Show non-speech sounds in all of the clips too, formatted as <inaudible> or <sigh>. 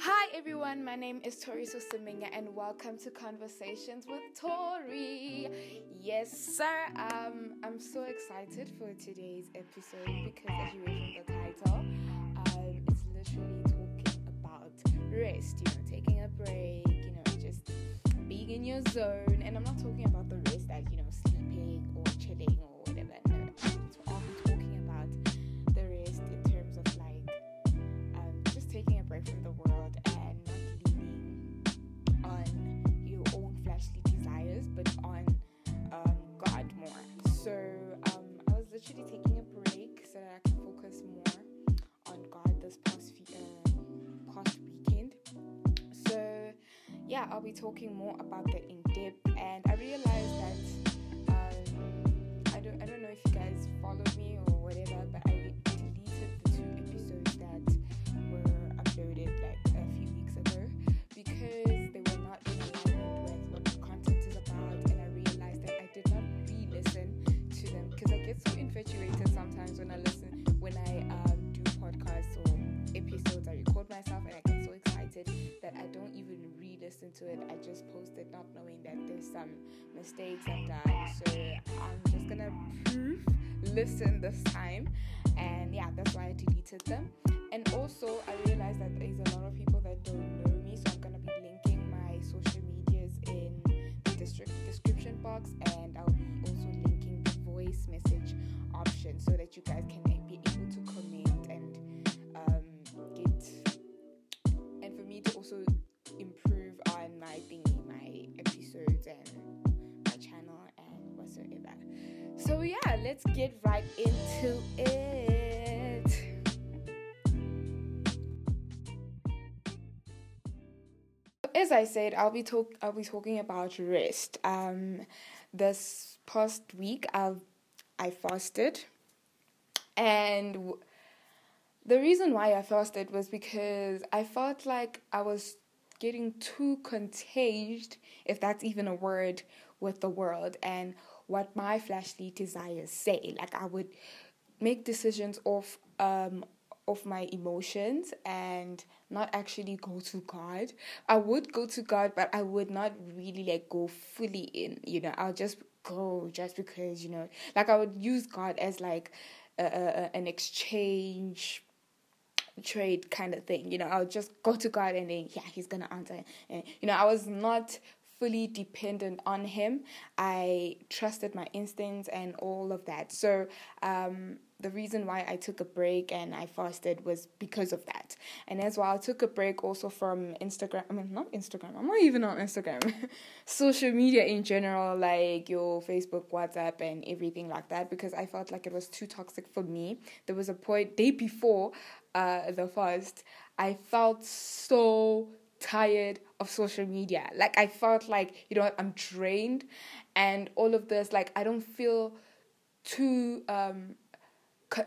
Hi everyone, my name is Tori Susaminga and welcome to Conversations with Tori. Yes, sir. Um, I'm so excited for today's episode because as you read from the title, um, it's literally talking about rest, you know, taking a break, you know, just being in your zone. And I'm not talking about the rest that, you know, sleeping or chilling or whatever. No, the world and not leaning on your own fleshly desires, but on um, God more. So um, I was literally taking a break so that I can focus more on God this past few, uh, past weekend. So yeah, I'll be talking more about that in depth, and I realized that um, I don't I don't know if you guys follow me or whatever, but I get so infatuated sometimes when I listen when I um, do podcasts or episodes. I record myself and I get so excited that I don't even re-listen to it. I just post it not knowing that there's some mistakes I've done. So I'm just gonna proof listen this time, and yeah, that's why I deleted them. And also, I realized that there's a lot of let's get right into it. As I said, I'll be talk I'll be talking about rest. Um, this past week, I've I fasted, and w- the reason why I fasted was because I felt like I was getting too contaged, if that's even a word, with the world and what my fleshly desires say. Like I would make decisions off um of my emotions and not actually go to God. I would go to God, but I would not really like go fully in. You know, I'll just go just because you know, like I would use God as like a, a, an exchange trade kind of thing. You know, I'll just go to God and then yeah, He's gonna answer. And you know, I was not fully dependent on Him. I trusted my instincts and all of that. So um, the reason why I took a break and I fasted was because of that. And as well, I took a break also from Instagram. I mean, not Instagram. I'm not even on Instagram. <laughs> Social media in general, like your Facebook, WhatsApp, and everything like that, because I felt like it was too toxic for me. There was a point day before uh, the fast, I felt so tired of social media. Like I felt like, you know I'm drained and all of this, like I don't feel too um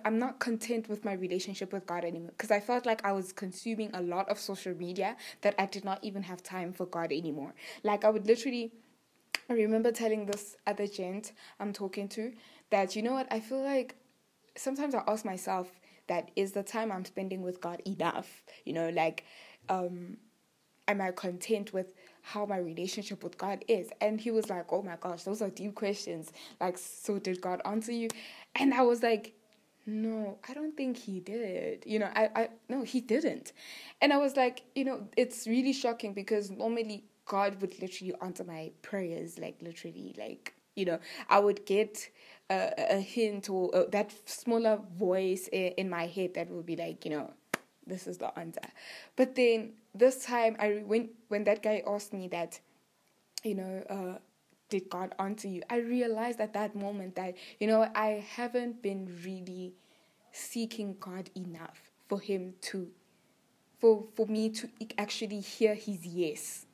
I'm not content with my relationship with God anymore because I felt like I was consuming a lot of social media that I did not even have time for God anymore. Like I would literally I remember telling this other gent I'm talking to that you know what, I feel like sometimes I ask myself that is the time I'm spending with God enough? You know, like um am I content with how my relationship with God is? And he was like, Oh my gosh, those are deep questions. Like, so did God answer you? And I was like, No, I don't think he did. You know, I, I no, he didn't. And I was like, you know, it's really shocking because normally God would literally answer my prayers, like literally, like you know, I would get a, a hint or uh, that smaller voice in, in my head that would be like, you know, this is the answer. But then this time, I when when that guy asked me that, you know, uh, did God answer you? I realized at that moment that you know I haven't been really seeking God enough for Him to, for for me to actually hear His yes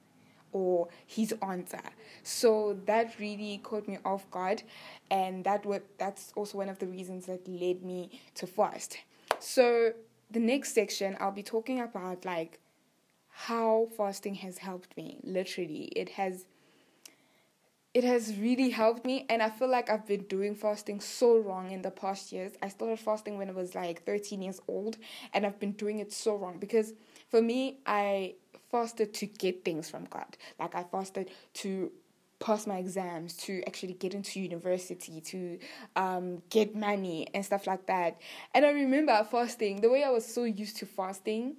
or his answer. So that really caught me off guard and that what that's also one of the reasons that led me to fast. So the next section I'll be talking about like how fasting has helped me. Literally, it has it has really helped me and i feel like i've been doing fasting so wrong in the past years. I started fasting when i was like 13 years old and i've been doing it so wrong because for me i fasted to get things from god. Like i fasted to pass my exams to actually get into university to um, get money and stuff like that. And i remember fasting the way i was so used to fasting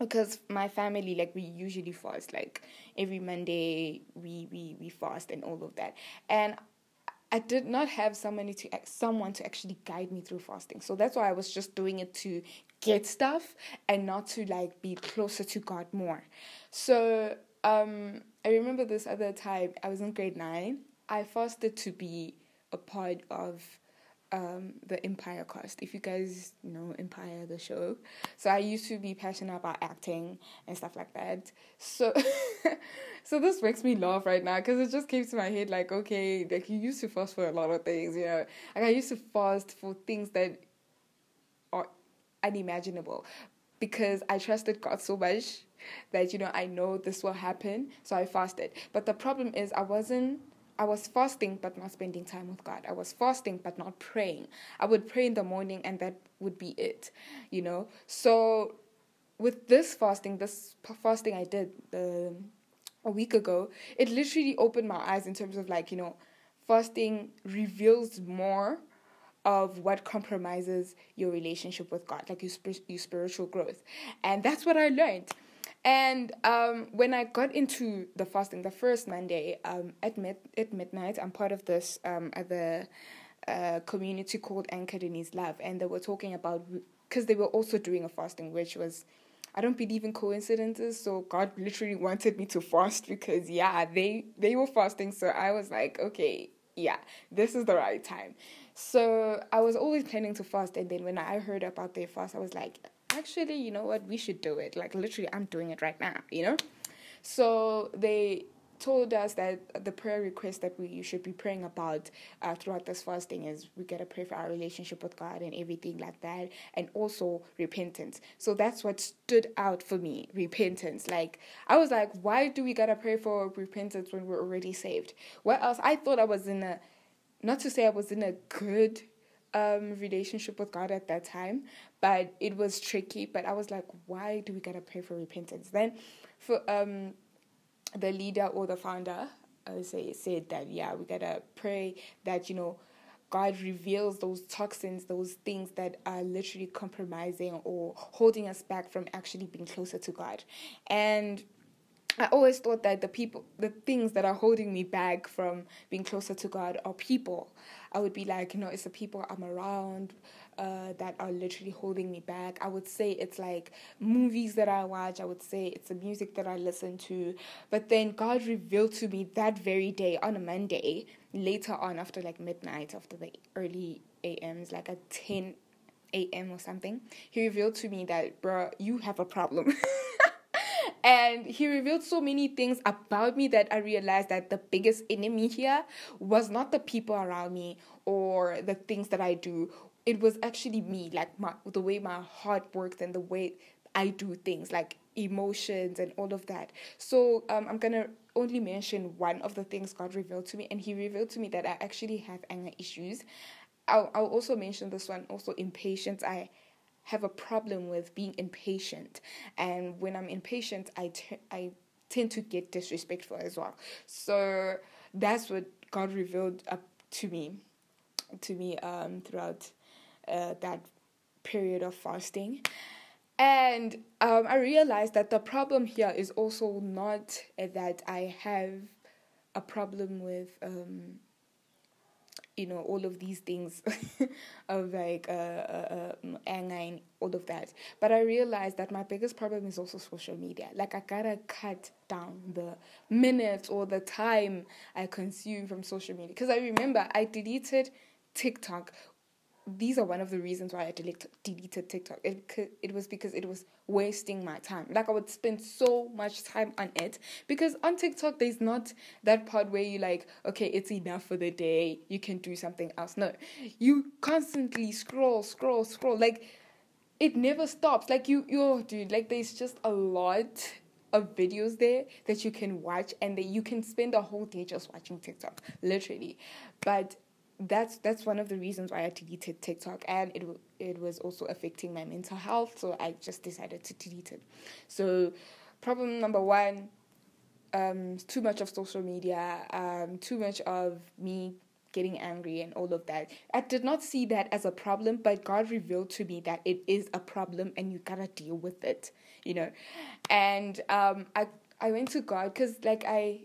because my family like we usually fast like every monday we we we fast and all of that and I did not have somebody to someone to actually guide me through fasting. So that's why I was just doing it to get stuff and not to like be closer to God more. So um I remember this other time I was in grade 9. I fasted to be a part of um, the Empire cast. If you guys know Empire, the show, so I used to be passionate about acting and stuff like that. So, <laughs> so this makes me laugh right now because it just came to my head like, okay, like you used to fast for a lot of things, you know. Like I used to fast for things that are unimaginable because I trusted God so much that you know I know this will happen, so I fasted. But the problem is I wasn't I was fasting but not spending time with God. I was fasting but not praying. I would pray in the morning and that would be it, you know. So with this fasting, this fasting I did uh, a week ago, it literally opened my eyes in terms of like, you know, fasting reveals more of what compromises your relationship with God, like your, your spiritual growth. And that's what I learned. And um, when I got into the fasting, the first Monday um, at mid- at midnight, I'm part of this um, other uh, community called Anchored in His Love, and they were talking about because they were also doing a fasting, which was I don't believe in coincidences, so God literally wanted me to fast because yeah, they they were fasting, so I was like, okay, yeah, this is the right time. So I was always planning to fast, and then when I heard about their fast, I was like, actually, you know what, we should do it. Like, literally, I'm doing it right now, you know? So they told us that the prayer request that we should be praying about uh, throughout this fasting is we gotta pray for our relationship with God and everything like that, and also repentance. So that's what stood out for me repentance. Like, I was like, why do we gotta pray for repentance when we're already saved? What else? I thought I was in a, not to say I was in a good um, relationship with God at that time, but it was tricky. But I was like, why do we gotta pray for repentance? Then, for um, the leader or the founder, I say said that yeah, we gotta pray that you know. God reveals those toxins, those things that are literally compromising or holding us back from actually being closer to God. And I always thought that the people, the things that are holding me back from being closer to God are people. I would be like, you know, it's the people I'm around, uh, that are literally holding me back. I would say it's like movies that I watch. I would say it's the music that I listen to. But then God revealed to me that very day on a Monday, later on after like midnight, after the early AMs, like at 10 a.m. or something, He revealed to me that, bro, you have a problem. <laughs> and he revealed so many things about me that I realized that the biggest enemy here was not the people around me or the things that I do it was actually me, like my the way my heart works and the way I do things, like emotions and all of that. So um, I'm gonna only mention one of the things God revealed to me, and He revealed to me that I actually have anger issues. I'll I'll also mention this one, also impatience. I have a problem with being impatient, and when I'm impatient, I t- I tend to get disrespectful as well. So that's what God revealed up to me, to me um, throughout uh, that period of fasting. And um, I realized that the problem here is also not that I have a problem with, um, you know, all of these things <laughs> of like uh, uh, um, anger and all of that. But I realized that my biggest problem is also social media. Like I gotta cut down the minutes or the time I consume from social media. Because I remember I deleted TikTok these are one of the reasons why I delete, deleted TikTok. It it was because it was wasting my time. Like I would spend so much time on it because on TikTok there's not that part where you like okay it's enough for the day you can do something else. No, you constantly scroll, scroll, scroll. Like it never stops. Like you, you, dude. Like there's just a lot of videos there that you can watch and that you can spend the whole day just watching TikTok, literally. But that's that's one of the reasons why I deleted TikTok, and it it was also affecting my mental health. So I just decided to delete it. So problem number one, um, too much of social media, um, too much of me getting angry and all of that. I did not see that as a problem, but God revealed to me that it is a problem and you gotta deal with it, you know. And um, I I went to God because like I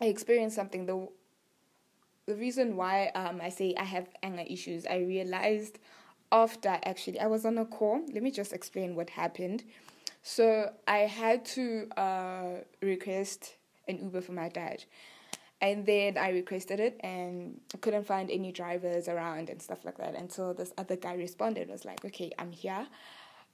I experienced something the the reason why um, I say I have anger issues, I realized after actually I was on a call. Let me just explain what happened. So I had to uh, request an Uber for my dad. And then I requested it and couldn't find any drivers around and stuff like that until this other guy responded, was like, Okay, I'm here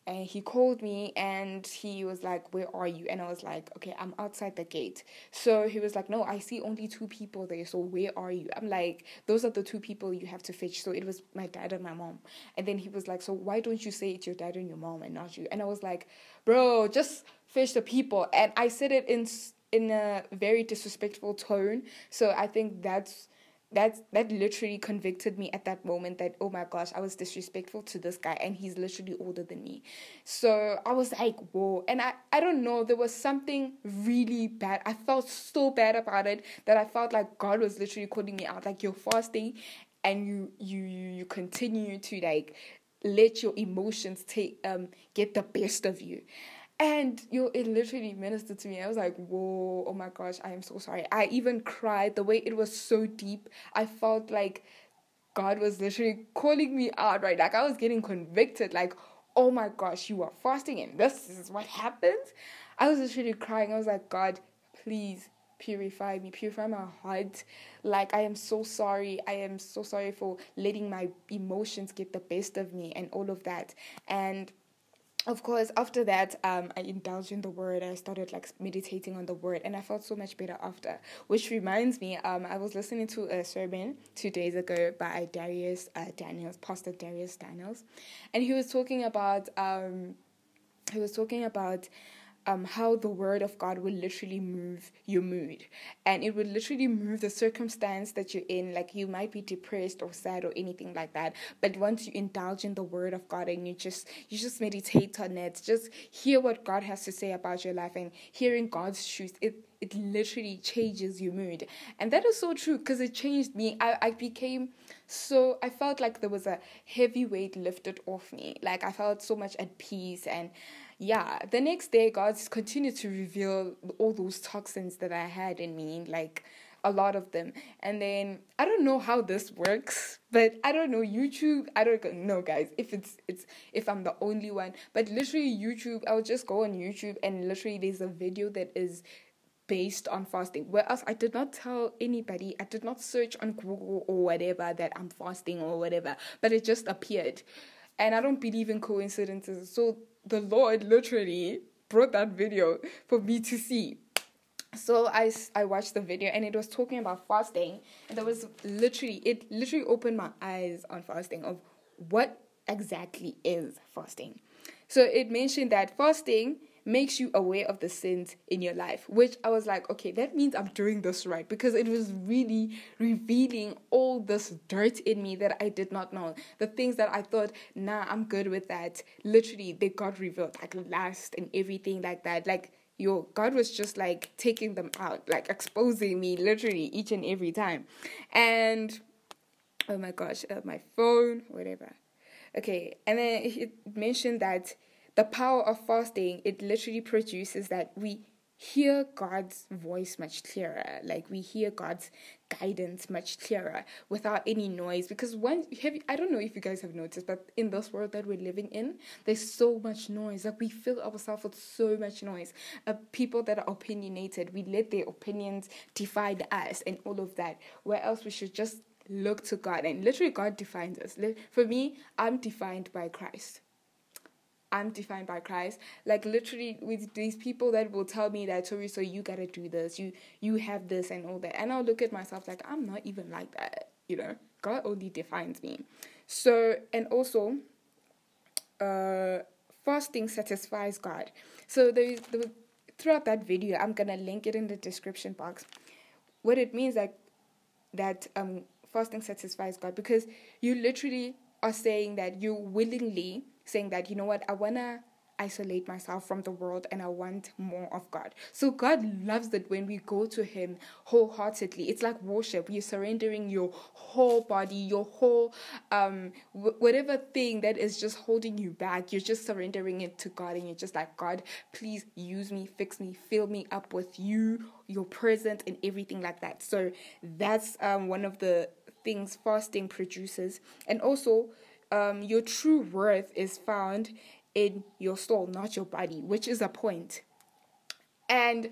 and he called me and he was like where are you? And i was like okay i'm outside the gate. So he was like no i see only two people there so where are you? I'm like those are the two people you have to fetch. So it was my dad and my mom. And then he was like so why don't you say it's your dad and your mom and not you? And i was like bro just fetch the people. And i said it in in a very disrespectful tone. So i think that's that that literally convicted me at that moment that oh my gosh i was disrespectful to this guy and he's literally older than me. So i was like whoa. And i i don't know there was something really bad. I felt so bad about it that i felt like god was literally calling me out like you're fasting and you you you continue to like let your emotions take um get the best of you and you it literally ministered to me. I was like, whoa, oh my gosh, I am so sorry. I even cried. The way it was so deep, I felt like God was literally calling me out, right? Like I was getting convicted, like, oh my gosh, you are fasting and this is what happens. I was literally crying. I was like, God, please purify me, purify my heart. Like, I am so sorry. I am so sorry for letting my emotions get the best of me and all of that. And of course, after that, um, I indulged in the word. I started like meditating on the word, and I felt so much better after. Which reminds me, um, I was listening to a sermon two days ago by Dharius uh, Daniels, Pastor Dharius Daniels, and he was talking about um, he was talking about um, how the word of God will literally move your mood. And it will literally move the circumstance that you're in. Like you might be depressed or sad or anything like that. But once you indulge in the word of God and you just you just meditate on it, just hear what God has to say about your life and hearing God's truth, it it literally changes your mood. And that is so true because it changed me. I, I became so I felt like there was a heavy weight lifted off me. Like I felt so much at peace and yeah, the next day, God continued to reveal all those toxins that I had in me, like a lot of them. And then I don't know how this works, but I don't know YouTube. I don't know, guys, if it's it's if I'm the only one. But literally, YouTube. I'll just go on YouTube and literally, there's a video that is based on fasting. Whereas I did not tell anybody, I did not search on Google or whatever that I'm fasting or whatever, but it just appeared. And I don't believe in coincidences. So the Lord literally brought that video for me to see. So I, I watched the video and it was talking about fasting and there was literally it literally opened my eyes on fasting of what exactly is fasting. So it mentioned that fasting makes you aware of the sins in your life, which I was like, okay, that means I'm doing this right because it was really revealing all this dirt in me that I did not know. The things that I thought, nah, I'm good with that. Literally, they got revealed, like lust and everything like that. Like, yo, God was just like taking them out, like exposing me literally each and every time. And oh my gosh, uh, my phone, whatever. Okay, and then it mentioned that the power of fasting, it literally produces that we hear God's voice much clearer. Like we hear God's guidance much clearer without any noise. Because when have I don't know if you guys have noticed, but in this world that we're living in, there's so much noise. Like we fill ourselves with so much noise. Uh, people that are opinionated, we let their opinions divide us and all of that. Where else we should just look to God and literally God defines us. For me, I'm defined by Christ. I'm defined by Christ. Like literally with these people that will tell me that Tori, so you gotta do this, you you have this and all that. And I'll look at myself like I'm not even like that, you know. God only defines me. So and also uh fasting satisfies God. So there is the throughout that video, I'm gonna link it in the description box. What it means like that um fasting satisfies God because you literally are saying that you willingly saying that you know what I wanna isolate myself from the world and I want more of God. So God loves it when we go to Him wholeheartedly. It's like worship. You're surrendering your whole body, your whole um w- whatever thing that is just holding you back. You're just surrendering it to God and you're just like God, please use me, fix me, fill me up with you, your presence and everything like that. So that's um one of the things fasting produces. And also um, your true worth is found in your soul, not your body, which is a point. And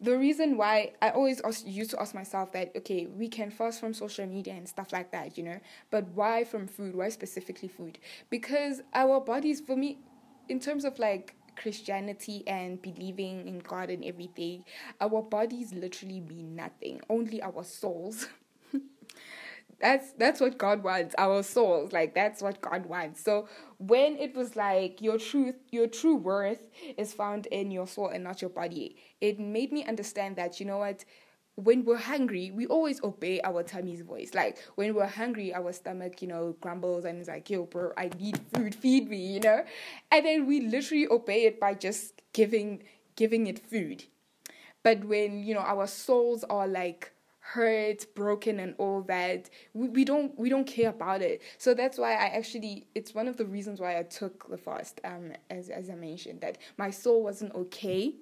the reason why I always used to ask myself that, okay, we can fast from social media and stuff like that, you know, but why from food? Why specifically food? Because our bodies, for me, in terms of like Christianity and believing in God and everything, our bodies literally mean nothing. Only our souls <laughs> that's that's what God wants, our souls. Like that's what God wants. So when it was like your truth, your true worth is found in your soul and not your body, it made me understand that you know what when we're hungry, we always obey our tummy's voice. Like when we're hungry, our stomach, you know, grumbles and is like, yo, bro, I need food, feed me, you know? And then we literally obey it by just giving giving it food. But when, you know, our souls are like hurt broken and all that we, we don't we don't care about it so that's why i actually it's one of the reasons why i took the fast um as as i mentioned that my soul wasn't okay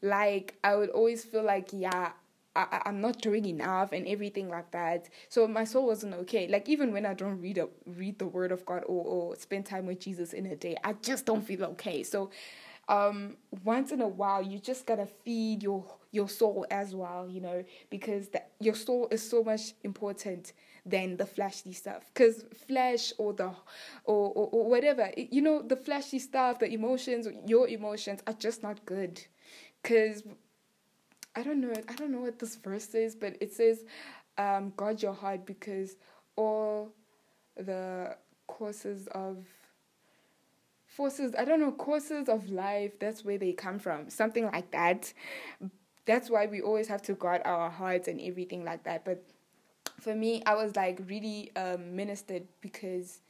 like i would always feel like yeah I, I'm not doing enough and everything like that. So my soul wasn't okay. Like even when I don't read a, read the word of God or, or spend time with Jesus in a day, I just don't feel okay. So um, once in a while, you just gotta feed your your soul as well, you know, because that your soul is so much important than the fleshly stuff. Because flesh or the or, or, or whatever, you know, the fleshly stuff, the emotions, your emotions are just not good. Because I don't know, I don't know what this verse is, but it says, um, guard your heart because all the courses of forces i don't know courses of life that's where they come from something like that that's why we always have to guard our hearts and everything like that. But for me, I was like really um, ministered because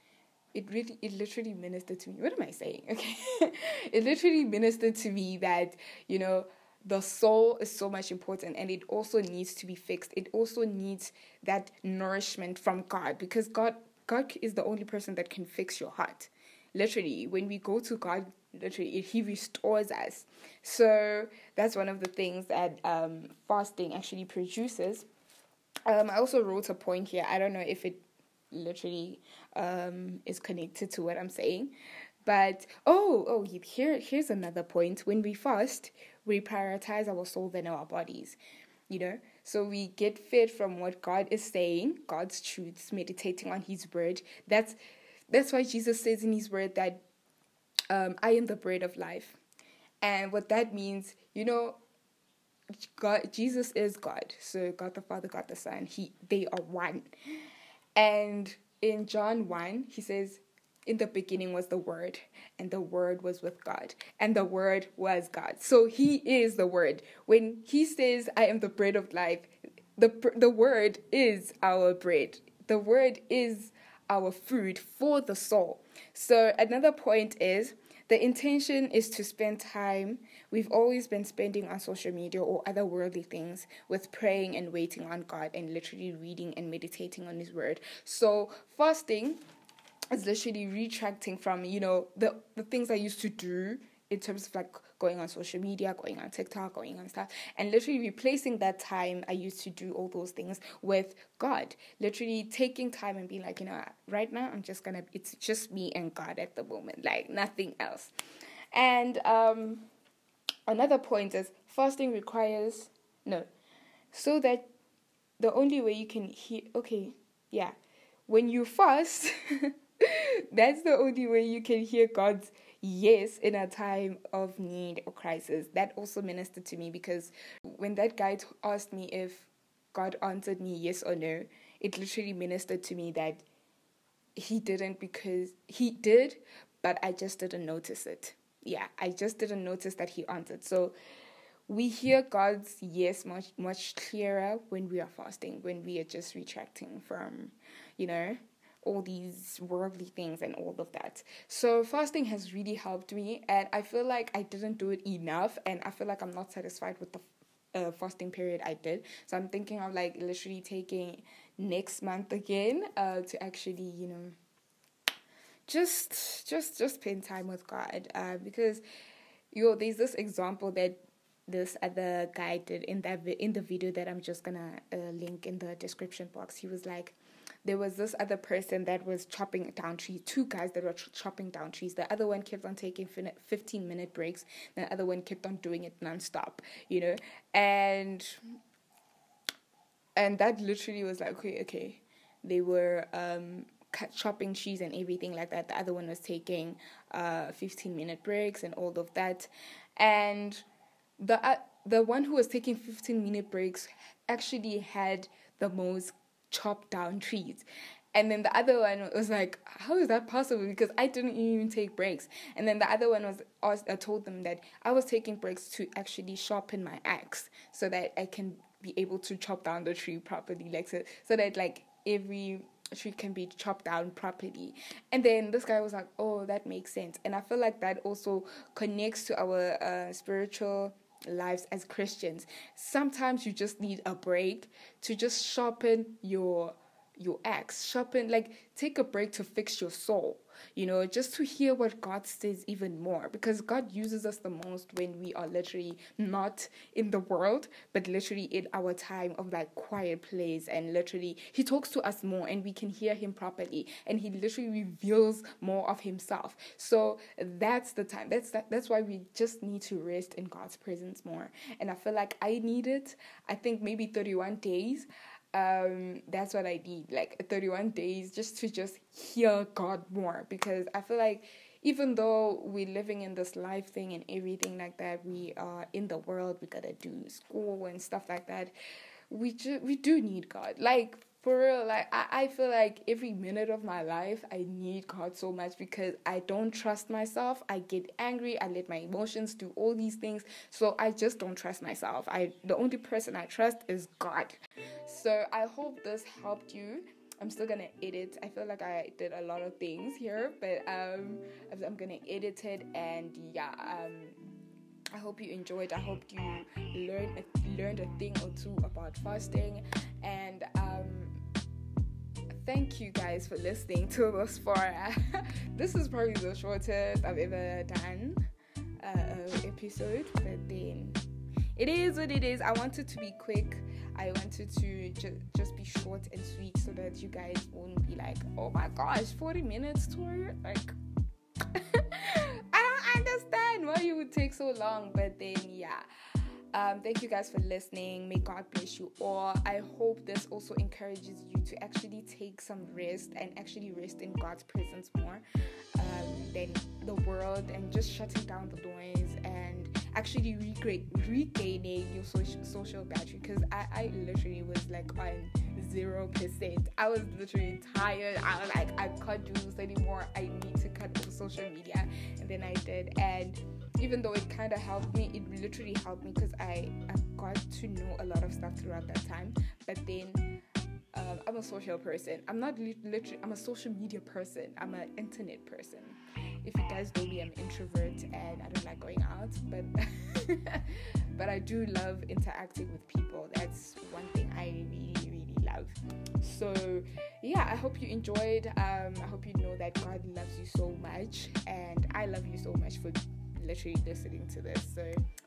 it really, it literally ministered to me. What am I saying? <laughs> Okay, it literally ministered to me that you know the soul is so much important and it also needs to be fixed. It also needs that nourishment from God because God, God is the only person that can fix your heart. Literally, when we go to God, literally he restores us. So that's one of the things that um, fasting actually produces. Um, i also wrote a point here. I don't know if it literally um, is connected to what i'm saying but oh oh here here's another point. When we fast we prioritize our soul than our bodies you know? So we get fed from what god is saying god's truths meditating on his word. That's that's why jesus says in his word that um, I am the bread of life. And what that means, you know, God, Jesus is God. So God the Father, God the Son, He they are one. And in John 1, he says, In the beginning was the Word, and the Word was with God, and the Word was God. So He is the Word. When He says, I am the bread of life, the, the Word is our bread. The Word is our food for the soul. So another point is the intention is to spend time we've always been spending on social media or other worldly things with praying and waiting on God and literally reading and meditating on His Word. So fasting is literally retracting from you know the the things I used to do in terms of like going on social media, going on TikTok, going on stuff, and literally replacing that time I used to do all those things with God. Literally taking time and being like, you know, right now I'm just gonna, it's just me and God at the moment, like nothing else. And um, another point is fasting requires, no, so that the only way you can hear, okay, yeah, when you fast, <laughs> that's the only way you can hear God's yes in a time of need or crisis. That also ministered to me because when that guy t- asked me if God answered me yes or no, it literally ministered to me that he didn't because he did, but I just didn't notice it. Yeah, I just didn't notice that he answered. So we hear God's yes much much clearer when we are fasting, when we are just retracting from, you know, all these worldly things and all of that. So fasting has really helped me, and I feel like I didn't do it enough, and I feel like I'm not satisfied with the uh, fasting period I did. So I'm thinking of like literally taking next month again uh, to actually you know just just just spend time with God uh, because yo there's this example that this other guy did in that vi- in the video that I'm just gonna uh, link in the description box. He was like there was this other person that was chopping down trees, two guys that were ch- chopping down trees. The other one kept on taking 15 minute breaks, the other one kept on doing it nonstop, you know? And and that literally was like, okay, okay. They were um chopping trees and everything like that. The other one was taking uh 15 minute breaks and all of that. And the uh, the one who was taking 15 minute breaks actually had the most chop down trees. And then the other one was like, how is that possible? Because I didn't even take breaks. And then the other one was, I told them that I was taking breaks to actually sharpen my axe so that I can be able to chop down the tree properly, like so, so that like every tree can be chopped down properly. And then this guy was like, oh, that makes sense. And I feel like that also connects to our uh, spiritual lives as Christians. Sometimes you just need a break to just sharpen your your axe, sharpen like take a break to fix your soul you know, just to hear what God says even more because God uses us the most when we are literally not in the world, but literally in our time of like quiet place and literally He talks to us more and we can hear Him properly and He literally reveals more of Himself. So that's the time. That's that, that's why we just need to rest in God's presence more. And I feel like I need it. I think maybe 31 days um that's what i need like 31 days just to just hear god more because i feel like even though we're living in this life thing and everything like that we are in the world we gotta do school and stuff like that we ju- we do need god. Like for real like I, I feel like every minute of my life i need god so much because i don't trust myself i get angry i let my emotions do all these things so i just don't trust myself. I the only person i trust is god so i hope this helped you i'm still gonna edit i feel like i did a lot of things here but um i'm gonna edit it and yeah um I hope you enjoyed. I hope you learned learned a thing or two about fasting, and um, thank you guys for listening to this far. <laughs> this is probably the shortest I've ever done uh, episode, but then it is what it is. I wanted to be quick. I wanted to ju- just be short and sweet so that you guys won't be like, oh my gosh, 40 minutes tour? Like, <laughs> I don't understand why you would take so long, but then yeah. Um, thank you guys for listening. May God bless you all. I hope this also encourages you to actually take some rest and actually rest in God's presence more um, than the world and just shutting down the noise and actually re- regaining your social, social battery. Because I, I literally was like on zero percent. I was literally tired. I was like, I can't do this anymore. I need to cut off social media. And then I did. And even though it kind of helped me, it literally helped me because I, I got to know a lot of stuff throughout that time. But then um, I'm a social person. I'm not li- literally, I'm a social media person. I'm an internet person. If you guys know me, I'm introvert and I don't like going out, but <laughs> but I do love interacting with people. That's one thing I really, really love. So yeah, I hope you enjoyed. Um, I hope you know that God loves you so much, and I love you so much for literally listening to this. So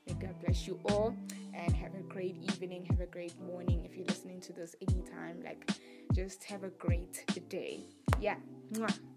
may God bless you all and have a great evening, have a great morning. If you're listening to this anytime, like just have a great day. Yeah. Mwah.